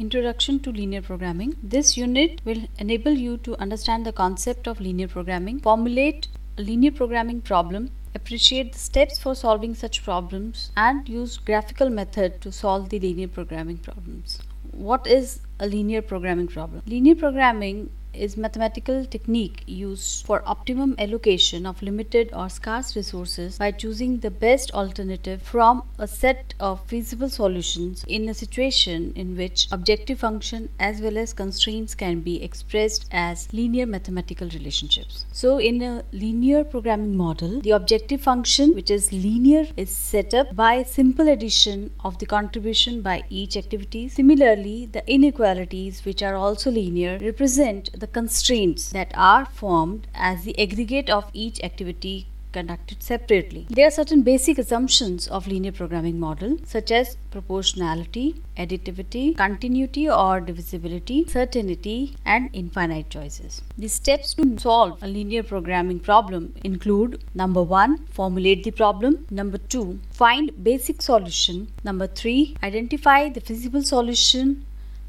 Introduction to Linear Programming. This unit will enable you to understand the concept of linear programming, formulate a linear programming problem, appreciate the steps for solving such problems, and use graphical method to solve the linear programming problems. What is a linear programming problem? Linear programming is mathematical technique used for optimum allocation of limited or scarce resources by choosing the best alternative from a set of feasible solutions in a situation in which objective function as well as constraints can be expressed as linear mathematical relationships. So in a linear programming model, the objective function which is linear is set up by simple addition of the contribution by each activity. Similarly, the inequalities which are also linear represent the constraints that are formed as the aggregate of each activity conducted separately. There are certain basic assumptions of linear programming model such as proportionality, additivity, continuity or divisibility, certainty and infinite choices. The steps to solve a linear programming problem include number 1 formulate the problem, number 2 find basic solution, number 3 identify the feasible solution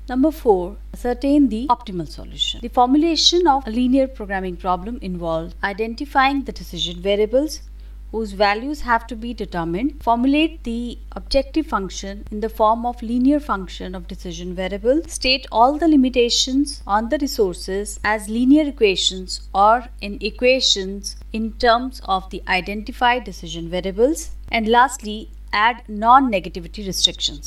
Number 4. Ascertain the optimal solution. The formulation of a linear programming problem involves identifying the decision variables whose values have to be determined, formulate the objective function in the form of linear function of decision variable, state all the limitations on the resources as linear equations or inequations in terms of the identified decision variables, and lastly, add non-negativity restrictions.